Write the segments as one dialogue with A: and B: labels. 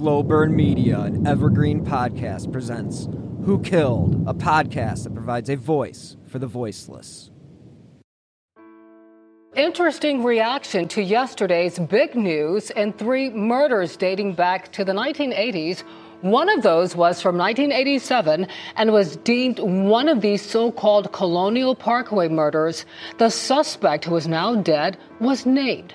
A: Slow Burn Media, an evergreen podcast, presents Who Killed, a podcast that provides a voice for the voiceless.
B: Interesting reaction to yesterday's big news and three murders dating back to the 1980s. One of those was from 1987 and was deemed one of these so called Colonial Parkway murders. The suspect, who is now dead, was named.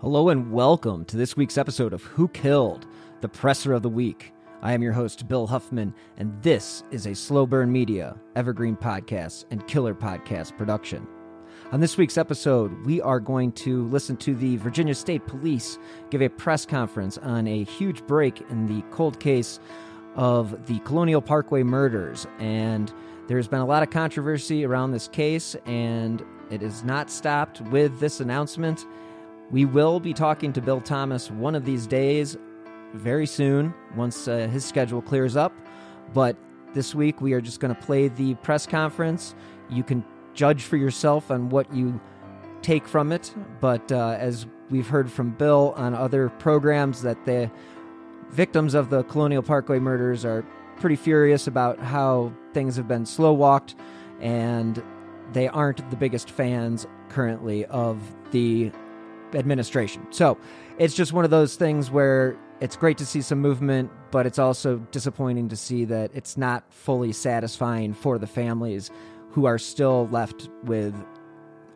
A: Hello and welcome to this week's episode of Who Killed, the Presser of the Week. I am your host, Bill Huffman, and this is a Slow Burn Media, Evergreen Podcasts, and Killer Podcast production. On this week's episode, we are going to listen to the Virginia State Police give a press conference on a huge break in the cold case of the Colonial Parkway murders. And there's been a lot of controversy around this case, and it is not stopped with this announcement. We will be talking to Bill Thomas one of these days, very soon, once uh, his schedule clears up. But this week, we are just going to play the press conference. You can judge for yourself on what you take from it. But uh, as we've heard from Bill on other programs, that the victims of the Colonial Parkway murders are pretty furious about how things have been slow walked, and they aren't the biggest fans currently of the administration. So it's just one of those things where it's great to see some movement, but it's also disappointing to see that it's not fully satisfying for the families who are still left with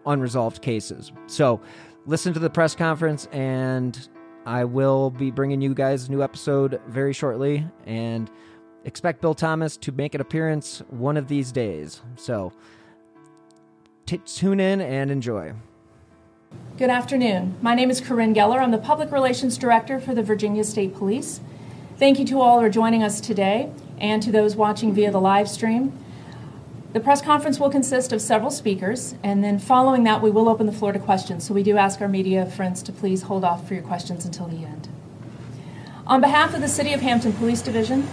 A: unresolved cases. So listen to the press conference, and I will be bringing you guys a new episode very shortly. And expect Bill Thomas to make an appearance one of these days. So t- tune in and enjoy.
C: Good afternoon. My name is Corinne Geller. I'm the Public Relations Director for the Virginia State Police. Thank you to all who are joining us today and to those watching via the live stream. The press conference will consist of several speakers, and then following that, we will open the floor to questions. So we do ask our media friends to please hold off for your questions until the end. On behalf of the City of Hampton Police Division,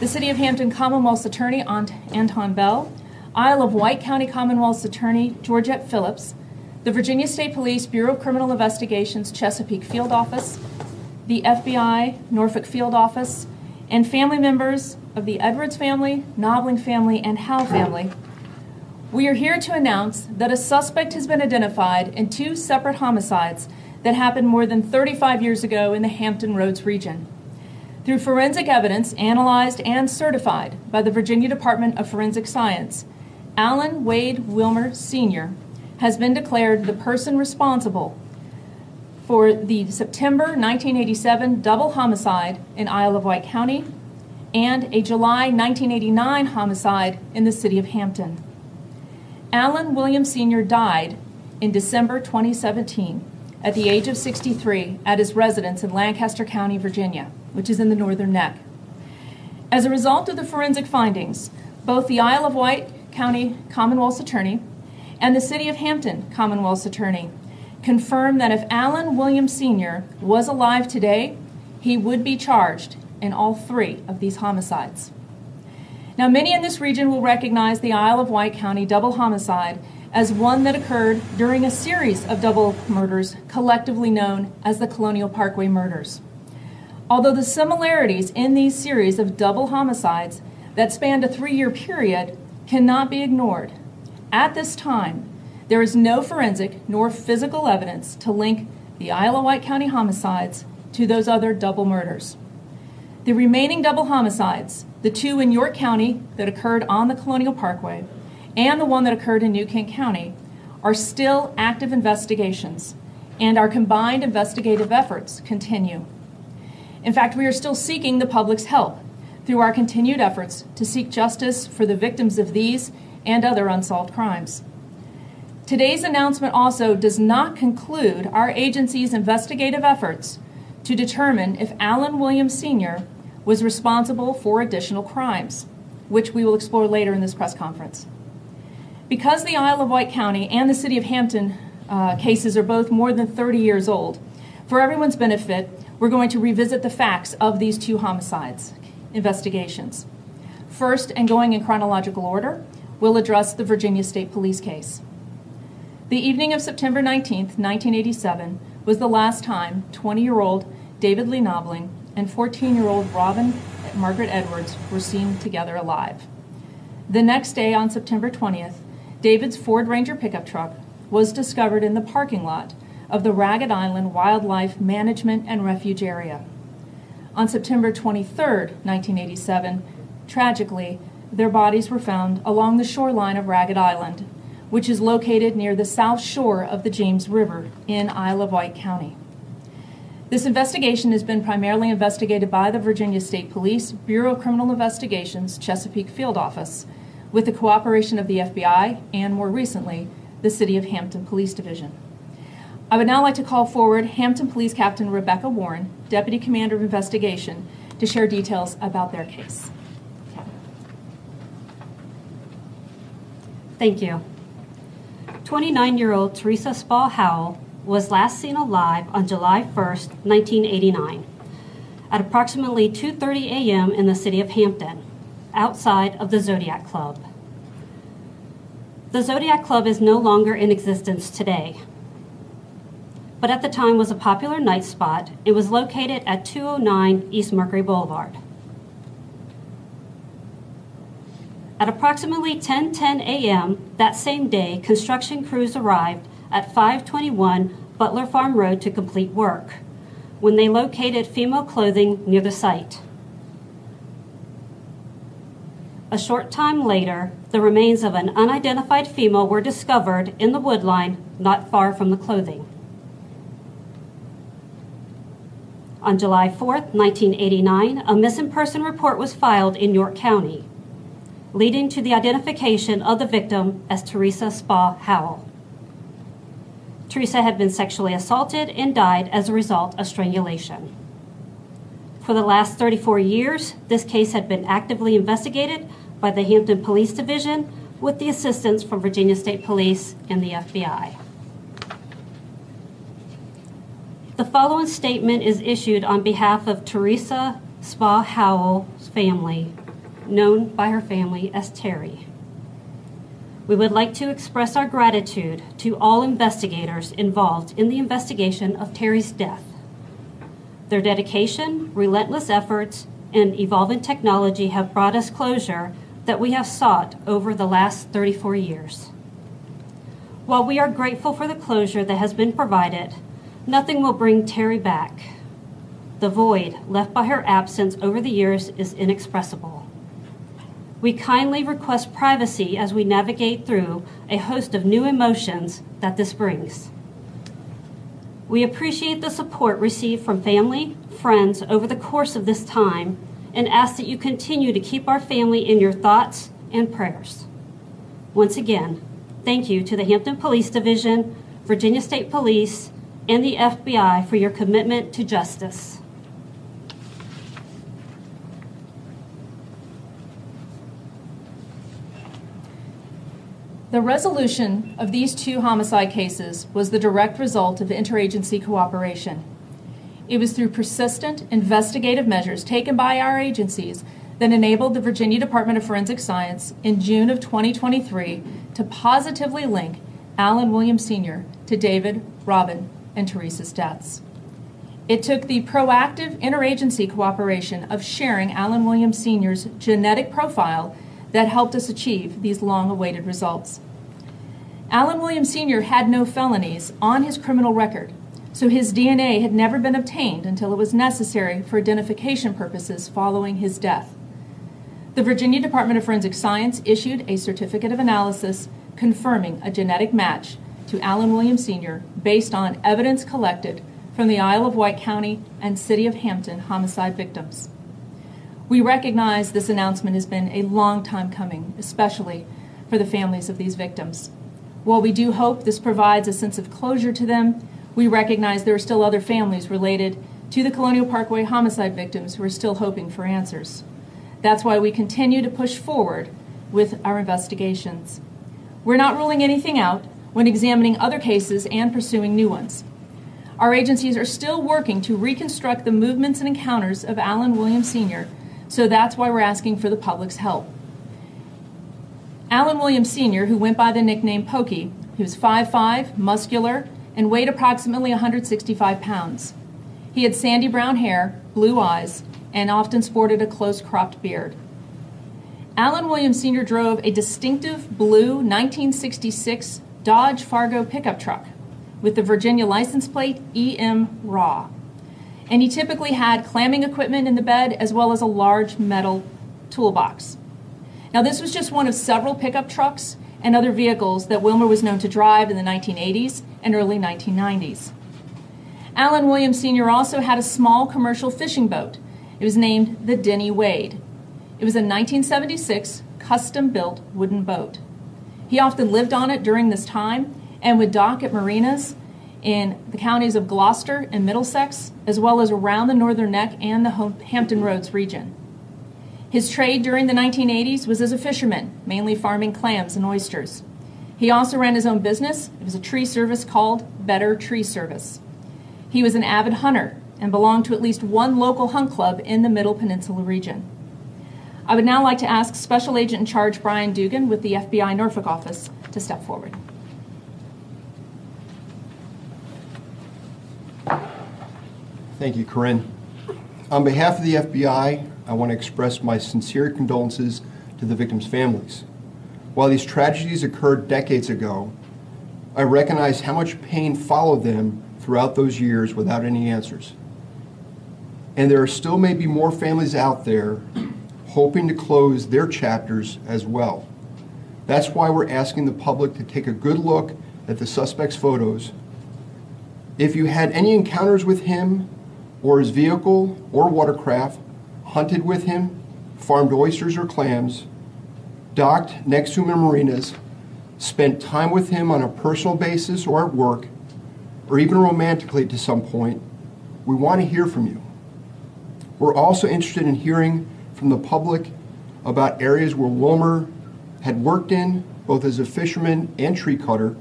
C: the City of Hampton Commonwealth's Attorney Anton Bell, Isle of Wight County Commonwealth's Attorney Georgette Phillips, the Virginia State Police Bureau of Criminal Investigations Chesapeake Field Office, the FBI Norfolk Field Office, and family members of the Edwards family, Knobling family, and Howe family we are here to announce that a suspect has been identified in two separate homicides that happened more than 35 years ago in the Hampton Roads region. Through forensic evidence analyzed and certified by the Virginia Department of Forensic Science, Alan Wade Wilmer Sr. has been declared the person responsible for the September 1987 double homicide in Isle of Wight County and a July 1989 homicide in the city of Hampton. Alan Wilmer Sr. died in December 2017 at the age of 63 at his residence in Lancaster County, Virginia, which is in the Northern Neck. As a result of the forensic findings, both the Isle of Wight County Commonwealth's Attorney and the City of Hampton Commonwealth's Attorney confirmed that if Alan Wilmer Sr. was alive today, he would be charged in all three of these homicides. Now, many in this region will recognize the Isle of Wight County double homicide as one that occurred during a series of double murders collectively known as the Colonial Parkway murders. Although the similarities in these series of double homicides that spanned a three year period cannot be ignored, at this time, there is no forensic nor physical evidence to link the of Wight County homicides to those other double murders. The remaining double homicides, the two in York County that occurred on the Colonial Parkway and the one that occurred in New Kent County, are still active investigations, and our combined investigative efforts continue. In fact, we are still seeking the public's help through our continued efforts to seek justice for the victims of these and other unsolved crimes. Today's announcement also does not conclude our agency's investigative efforts to determine if Alan Wilmer Sr was responsible for additional crimes, which we will explore later in this press conference. Because the Isle of Wight County and the City of Hampton uh, cases are both more than 30 years old, for everyone's benefit, we're going to revisit the facts of these two homicides investigations. First, and going in chronological order, we'll address the Virginia State Police case. The evening of September 19, 1987, was the last time 20 year old David Lee Knobling and 14 year old Robin Margaret Edwards were seen together alive. The next day, on September 20th, David's Ford Ranger pickup truck was discovered in the parking lot of the Ragged Island Wildlife Management and Refuge Area. On September 23, 1987, tragically, their bodies were found along the shoreline of Ragged Island, which is located near the south shore of the James River in Isle of Wight County. This investigation has been primarily investigated by the Virginia State Police Bureau of Criminal Investigations Chesapeake Field Office with the cooperation of the FBI and, more recently, the City of Hampton Police Division. I would now like to call forward Hampton Police Captain Rebecca Warren, Deputy Commander of Investigation, to share details about their case.
D: Thank you. 29 year old Teresa Spaw Howell was last seen alive on July 1, 1989, at approximately 2:30 a.m. in the city of Hampton, outside of the Zodiac Club. The Zodiac Club is no longer in existence today, but at the time was a popular night spot. It was located at 209 East Mercury Boulevard. At approximately 10:10 a.m. that same day, construction crews arrived at 521 Butler Farm Road to complete work when they located female clothing near the site. A short time later, the remains of an unidentified female were discovered in the woodline not far from the clothing. On July 4, 1989, a missing person report was filed in York County, leading to the identification of the victim as Teresa Spaw Howell. Teresa had been sexually assaulted and died as a result of strangulation. For the last 34 years, this case had been actively investigated by the Hampton Police Division with the assistance from Virginia State Police and the FBI. The following statement is issued on behalf of Teresa Spaw Howell's family, known by her family as Terry. We would like to express our gratitude to all investigators involved in the investigation of Terry's death. Their dedication, relentless efforts, and evolving technology have brought us closure that we have sought over the last 34 years. While we are grateful for the closure that has been provided, nothing will bring Terry back. The void left by her absence over the years is inexpressible. We kindly request privacy as we navigate through a host of new emotions that this brings. We appreciate the support received from family, friends over the course of this time, and ask that you continue to keep our family in your thoughts and prayers. Once again, thank you to the Hampton Police Division, Virginia State Police, and the FBI for your commitment to justice.
C: The resolution of these two homicide cases was the direct result of interagency cooperation. It was through persistent investigative measures taken by our agencies that enabled the Virginia Department of Forensic Science in June of 2023 to positively link Alan Wilmer Sr. to David, Robin, and Teresa's deaths. It took the proactive interagency cooperation of sharing Alan Wilmer Sr.'s genetic profile that helped us achieve these long awaited results. Alan Wilmer Sr. had no felonies on his criminal record, so his DNA had never been obtained until it was necessary for identification purposes following his death. The Virginia Department of Forensic Science issued a certificate of analysis confirming a genetic match to Alan Wilmer Sr. based on evidence collected from the Isle of Wight County and City of Hampton homicide victims. We recognize this announcement has been a long time coming, especially for the families of these victims. While we do hope this provides a sense of closure to them, we recognize there are still other families related to the Colonial Parkway homicide victims who are still hoping for answers. That's why we continue to push forward with our investigations. We're not ruling anything out when examining other cases and pursuing new ones. Our agencies are still working to reconstruct the movements and encounters of Alan Wilmer Sr so that's why we're asking for the public's help. Alan Wilmer Sr., who went by the nickname Pokey, he was 5'5, muscular, and weighed approximately 165 pounds. He had sandy brown hair, blue eyes, and often sported a close cropped beard. Alan Wilmer Sr. drove a distinctive blue 1966 Dodge Fargo pickup truck with the Virginia license plate EM Raw. And he typically had clamming equipment in the bed as well as a large metal toolbox. Now, this was just one of several pickup trucks and other vehicles that Wilmer was known to drive in the 1980s and early 1990s. Alan Wilmer Sr. also had a small commercial fishing boat. It was named the Denny Wade. It was a 1976 custom built wooden boat. He often lived on it during this time and would dock at marinas in the counties of Gloucester and Middlesex, as well as around the Northern Neck and the Hampton Roads region. His trade during the 1980s was as a fisherman, mainly farming clams and oysters. He also ran his own business. It was a tree service called Better Tree Service. He was an avid hunter and belonged to at least one local hunt club in the Middle Peninsula region. I would now like to ask Special Agent in Charge Brian Dugan with the FBI Norfolk office to step forward.
E: Thank you, Corinne. On behalf of the FBI, I want to express my sincere condolences to the victims' families. While these tragedies occurred decades ago, I recognize how much pain followed them throughout those years without any answers. And there still may be more families out there hoping to close their chapters as well. That's why we're asking the public to take a good look at the suspect's photos. If you had any encounters with him or his vehicle or watercraft, hunted with him, farmed oysters or clams, docked next to him in marinas, spent time with him on a personal basis or at work, or even romantically to some point, we want to hear from you. We're also interested in hearing from the public about areas where Wilmer had worked in, both as a fisherman and tree cutter,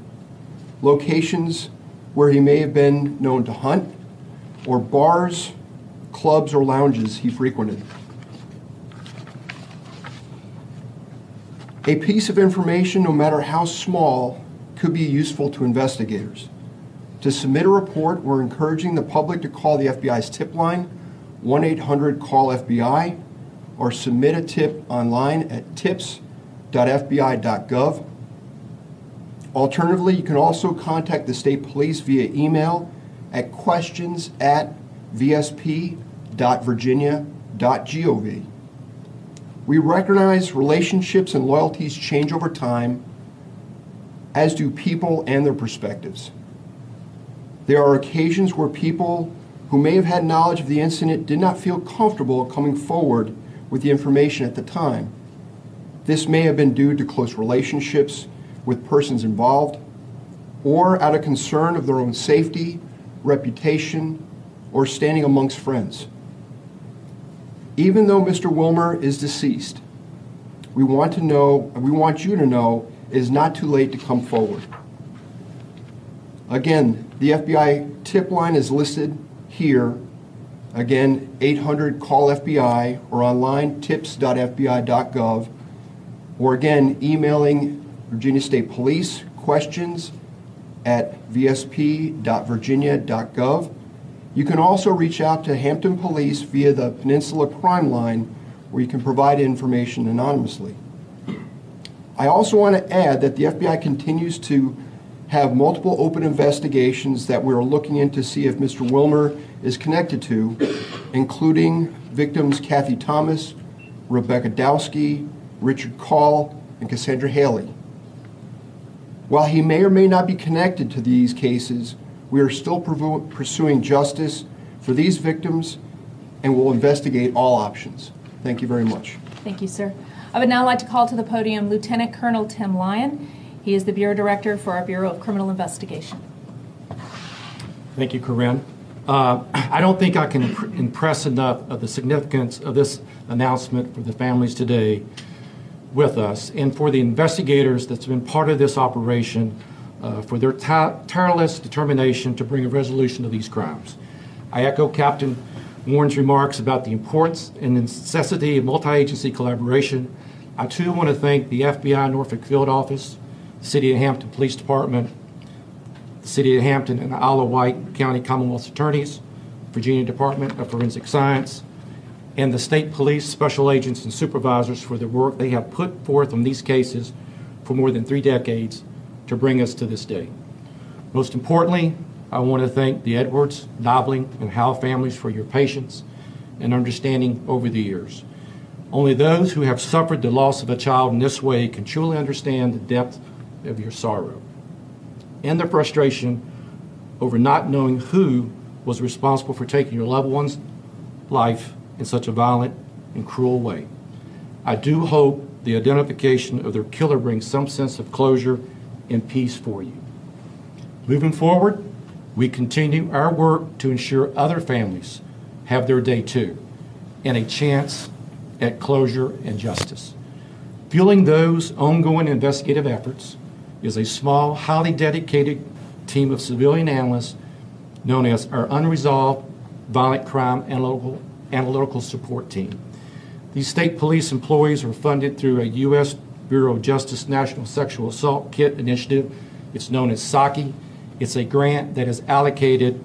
E: locations where he may have been known to hunt, or bars clubs or lounges he frequented. A piece of information, no matter how small, could be useful to investigators. To submit a report, we're encouraging the public to call the FBI's tip line, 1 800 CALL FBI, or submit a tip online at tips.fbi.gov. Alternatively, you can also contact the state police via email at questions at VSP www.virginia.gov. We recognize relationships and loyalties change over time, as do people and their perspectives. There are occasions where people who may have had knowledge of the incident did not feel comfortable coming forward with the information at the time. This may have been due to close relationships with persons involved, or out of concern of their own safety, reputation, or standing amongst friends. Even though Mr. Wilmer is deceased, we want to know, we want you to know, it is not too late to come forward. Again, the FBI tip line is listed here. Again, 800 call FBI or online tips.fbi.gov or again emailing Virginia State Police questions at vsp.virginia.gov you can also reach out to Hampton Police via the Peninsula Crime Line, where you can provide information anonymously. I also want to add that the FBI continues to have multiple open investigations that we're looking into to see if Mr. Wilmer is connected to, including victims Cathy Thomas, Rebecca Dowski, Richard Call, and Cassandra Hailey. While he may or may not be connected to these cases, we are still pursuing justice for these victims and will investigate all options. Thank you very much.
C: Thank you, sir. I would now like to call to the podium Lieutenant Colonel Tim Lyon. He is the Bureau Director for our Bureau of Criminal Investigation.
F: Thank you, Corinne. Uh, I don't think I can impress enough of the significance of this announcement for the families today with us and for the investigators that's been part of this operation uh, for their tireless determination to bring a resolution to these crimes. I echo Captain Warren's remarks about the importance and necessity of multi agency collaboration. I too want to thank the FBI Norfolk Field Office, the City of Hampton Police Department, the City of Hampton and of Wight County Commonwealth Attorneys Virginia Department of Forensic Science, and the state police, special agents, and supervisors for the work they have put forth on these cases for more than three decades to bring us to this day. Most importantly, I want to thank the Edwards, Knobling, and Howe families for your patience and understanding over the years. Only those who have suffered the loss of a child in this way can truly understand the depth of your sorrow and the frustration over not knowing who was responsible for taking your loved one's life in such a violent and cruel way. I do hope the identification of their killer brings some sense of closure and peace for you. Moving forward, we continue our work to ensure other families have their day too and a chance at closure and justice. Fueling those ongoing investigative efforts is a small, highly dedicated team of civilian analysts known as our Unresolved Violent Crime Analytical, Analytical Support Team. These state police employees are funded through a U.S. Bureau of Justice National Sexual Assault Kit Initiative. It's known as SAKI. It's a grant that is allocated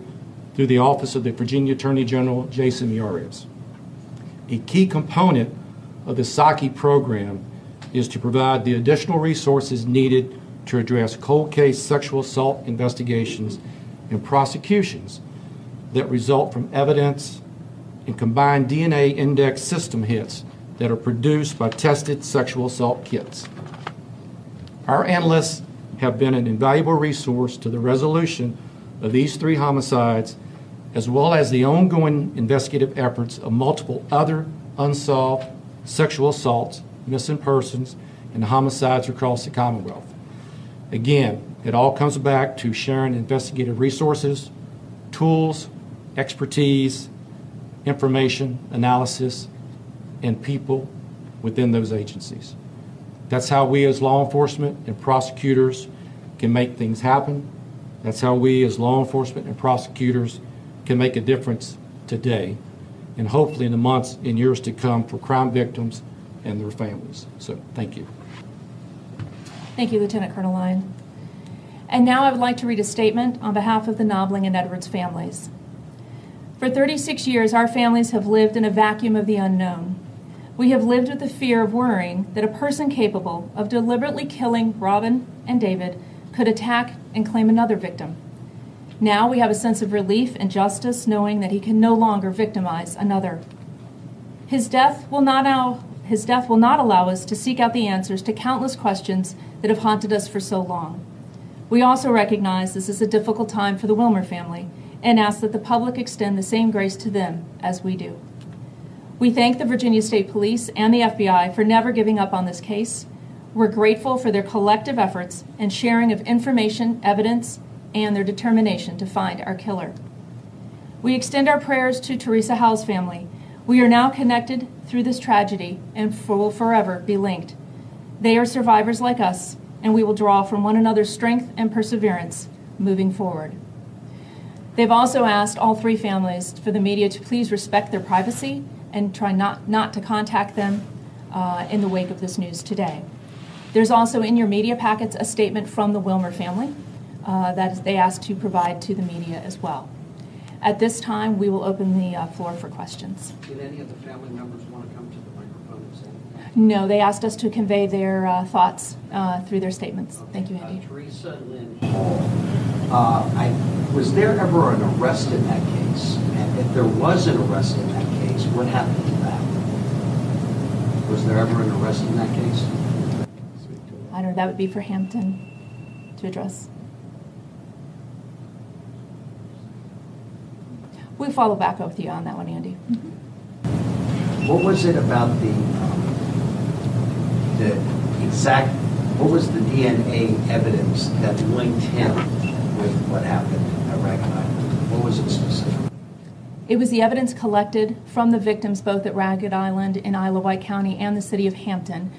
F: through the Office of the Virginia Attorney General, Jason Miyares. A key component of the SAKI program is to provide the additional resources needed to address cold case sexual assault investigations and prosecutions that result from evidence and combined DNA index system hits that are produced by tested sexual assault kits. Our analysts have been an invaluable resource to the resolution of these three homicides, as well as the ongoing investigative efforts of multiple other unsolved sexual assaults, missing persons, and homicides across the Commonwealth. Again, it all comes back to sharing investigative resources, tools, expertise, information, analysis, and people within those agencies. That's how we, as law enforcement and prosecutors, can make things happen. That's how we, as law enforcement and prosecutors, can make a difference today and hopefully in the months and years to come for crime victims and their families. So, thank you.
C: Thank you, Lieutenant Colonel Lyon. And now I would like to read a statement on behalf of the Knobling and Edwards families. For 36 years, our families have lived in a vacuum of the unknown. We have lived with the fear of worrying that a person capable of deliberately killing Robin and David could attack and claim another victim. Now we have a sense of relief and justice knowing that he can no longer victimize another. His death will not now his death will not allow us to seek out the answers to countless questions that have haunted us for so long. We also recognize this is a difficult time for the Wilmer family and ask that the public extend the same grace to them as we do. We thank the Virginia State Police and the FBI for never giving up on this case. We're grateful for their collective efforts and sharing of information, evidence, and their determination to find our killer. We extend our prayers to Teresa Howe's family. We are now connected through this tragedy and will forever be linked. They are survivors like us, and we will draw from one another's strength and perseverance moving forward. They've also asked all three families for the media to please respect their privacy and try not, not to contact them uh, in the wake of this news today. There's also in your media packets a statement from the Wilmer family uh, that they asked to provide to the media as well. At this time, we will open the uh, floor for questions.
G: Did any of the family members want to come to the microphone and say?
C: No, they asked us to convey their uh, thoughts uh, through their statements. Thank you, Andy.
G: Uh, Teresa Lynn uh, I, was there ever an arrest in that case? And if there was an arrest in that case, what happened to that? Was there ever an arrest in that case?
C: I don't know, that would be for Hampton to address. We'll follow back up with you on that one, Andy.
G: What was it about the, um, the exact, what was the DNA evidence that linked him with what happened at Ragged Island? What was it specifically?
C: It was the evidence collected from the victims both at Ragged Island in of Wight County and the city of Hampton.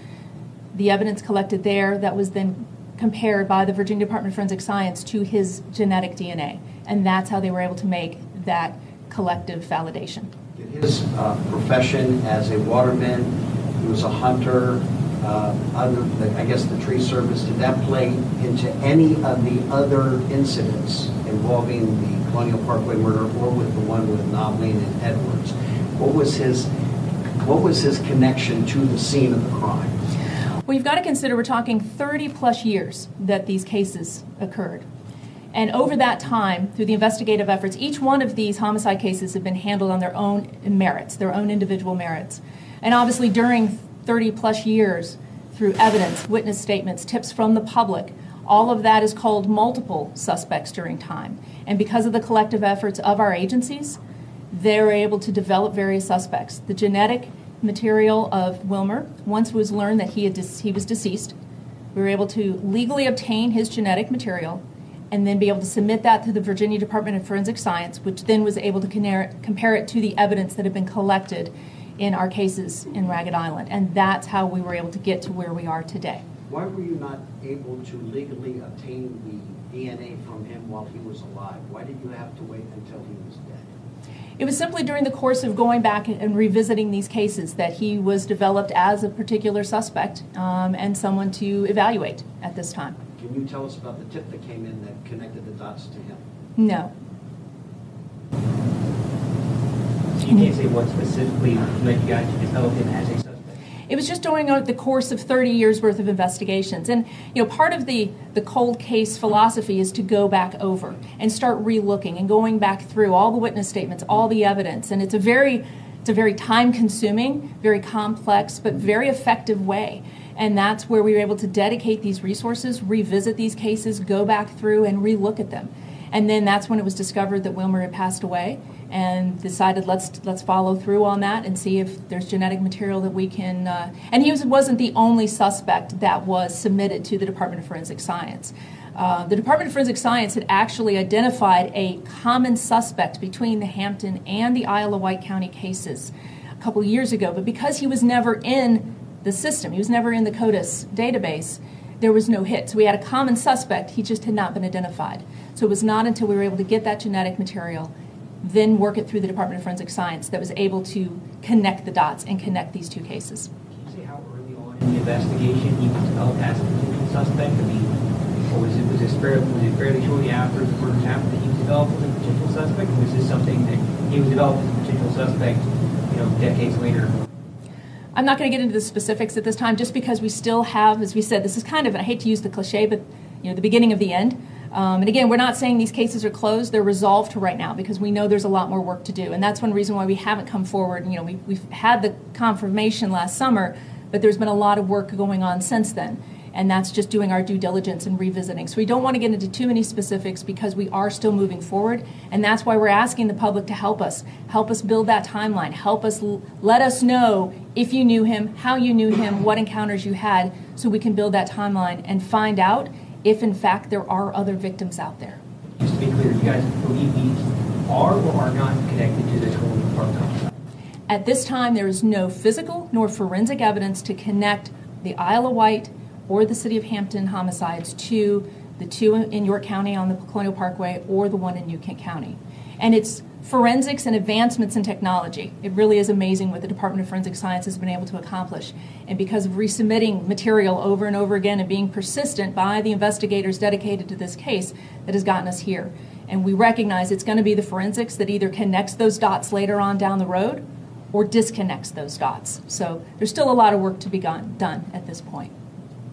C: The evidence collected there that was then compared by the Virginia Department of Forensic Science to his genetic DNA. And that's how they were able to make that collective validation.
G: Did his uh, profession as a waterman, he was a hunter, uh, the, I guess the tree service, did that play into any of the other incidents involving the Colonial Parkway murder or with the one with Nobley and Edwards. What was his, what was his connection to the scene of the crime?
C: Well, you've got to consider we're talking 30 plus years that these cases occurred. And over that time, through the investigative efforts, each one of these homicide cases have been handled on their own merits, their own individual merits. And obviously, during 30 plus years, through evidence, witness statements, tips from the public, all of that is called multiple suspects during time. And because of the collective efforts of our agencies, they're able to develop various suspects. The genetic material of Wilmer, once was learned that he, had he was deceased, we were able to legally obtain his genetic material and then be able to submit that to the Virginia Department of Forensic Science, which then was able to compare it to the evidence that had been collected in our cases in Ragged Island. And that's how we were able to get to where we are today.
G: Why were you not able to legally obtain the DNA from him while he was alive? Why did you have to wait until he was dead?
C: It was simply during the course of going back and revisiting these cases that he was developed as a particular suspect um, and someone to evaluate at this time.
G: Can you tell us about the tip that came in that connected the dots to him?
C: No.
H: You can't say what specifically led you guys to develop him as a suspect?
C: It was just during uh, the course of 30 years worth of investigations. And you know, part of the, the cold case philosophy is to go back over and start relooking and going back through all the witness statements, all the evidence. And it's a very it's a very time consuming, very complex, but very effective way. And that's where we were able to dedicate these resources, revisit these cases, go back through and relook at them. And then that's when it was discovered that Wilmer had passed away and decided let's let's follow through on that and see if there's genetic material that we can. Uh, and he was, wasn't the only suspect that was submitted to the Department of Forensic Science. Uh, the Department of Forensic Science had actually identified a common suspect between the Hampton and the Isle of Wight County cases a couple years ago, but because he was never in the system, he was never in the CODIS database, there was no hit. So we had a common suspect, he just had not been identified. So it was not until we were able to get that genetic material, then work it through the Department of Forensic Science, that was able to connect the dots and connect these two cases.
H: Can you say how early on in the investigation he was developed as a potential suspect? I mean, or was it was this fairly, was it fairly shortly after the murder happened that he was developed as a potential suspect? Or was this something that he was developed as a potential suspect, you know, decades later?
C: I'm not going to get into the specifics at this time, just because we still have, as we said, this is kind of, I hate to use the cliche, but you know, the beginning of the end. Um, and again, we're not saying these cases are closed; they're resolved to right now because we know there's a lot more work to do, and that's one reason why we haven't come forward. You know, we, we've had the confirmation last summer, but there's been a lot of work going on since then. And that's just doing our due diligence and revisiting. So we don't want to get into too many specifics because we are still moving forward, and that's why we're asking the public to help us, help us build that timeline, help us let us know if you knew him, how you knew him, what encounters you had, so we can build that timeline and find out if in fact there are other victims out there.
H: Just to be clear, you guys believe these are or are not connected to the Colonial Park homicide?
C: At this time, there is no physical nor forensic evidence to connect the Isle of Wight or the City of Hampton homicides to the two in York County on the Colonial Parkway or the one in New Kent County. And it's forensics and advancements in technology. It really is amazing what the Department of Forensic Science has been able to accomplish. And because of resubmitting material over and over again and being persistent by the investigators dedicated to this case, that has gotten us here. And we recognize it's going to be the forensics that either connects those dots later on down the road or disconnects those dots. So there's still a lot of work to be done at this point.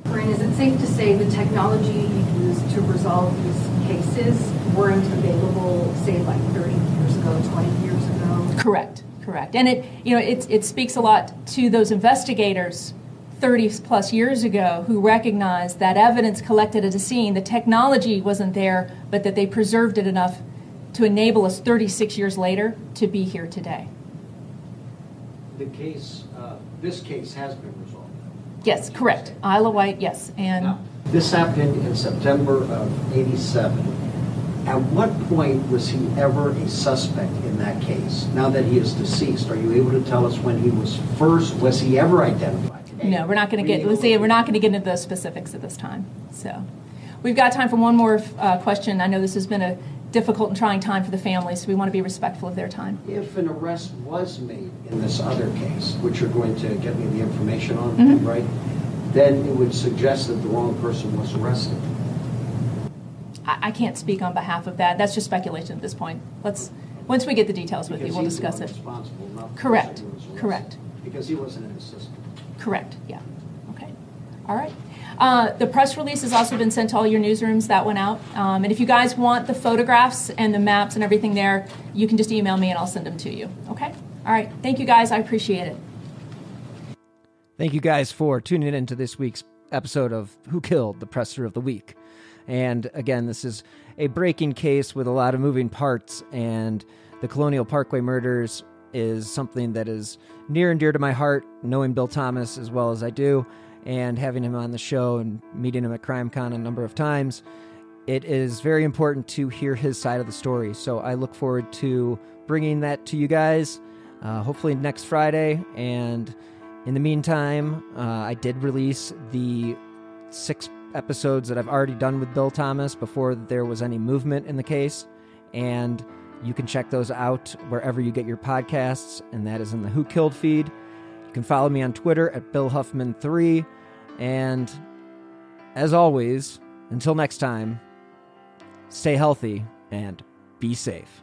I: Corinne, is it safe to say the technology you used to resolve these cases weren't available, say, like 30 years ago, 20 years ago?
C: Correct, correct. And it, you know, it, it speaks a lot to those investigators 30 plus years ago who recognized that evidence collected at a scene, the technology wasn't there, but that they preserved it enough to enable us 36 years later to be here today.
G: The case, uh, this case has been resolved.
C: Yes, correct. Isla White, yes. And
G: Now, this happened in September of 87. At what point was he ever a suspect in that case? Now that he is deceased, are you able to tell us when he was first, was he ever identified?
C: no, we're not going to get, let's see, we're not going to get into those specifics at this time. So we've got time for one more uh, question. I know this has been a difficult and trying time for the family, so we want to be respectful of their time.
G: If an arrest was made in this other case, which you're going to get me the information on,
C: Mhm.
G: right? Then it would suggest that the wrong person was arrested.
C: I, I can't speak on behalf of that. That's just speculation at this point. Let's once we get the details with you, we'll
G: he's the
C: discuss
G: one
C: it.
G: responsible, not
C: Correct.
G: person was.
C: Correct.
G: Because he wasn't in the system.
C: Correct. Yeah. Okay. All right. Uh, the press release has also been sent to all your newsrooms. That went out. Um, and if you guys want the photographs and the maps and everything there, you can just email me and I'll send them to you. Okay. All right. Thank you guys. I appreciate it.
A: Thank you guys for tuning in to this week's episode of Who Killed the Presser of the Week. And again, this is a breaking case with a lot of moving parts, and the Colonial Parkway murders is something that is near and dear to my heart, knowing Bill Thomas as well as I do, and having him on the show and meeting him at CrimeCon a number of times. It is very important to hear his side of the story. So I look forward to bringing that to you guys, uh, hopefully next Friday. And in the meantime, uh, I did release the six episodes that I've already done with Bill Thomas before there was any movement in the case. And you can check those out wherever you get your podcasts, and that is in the Who Killed feed. You can follow me on Twitter at Bill Huffman3. And as always, until next time, stay healthy and be safe.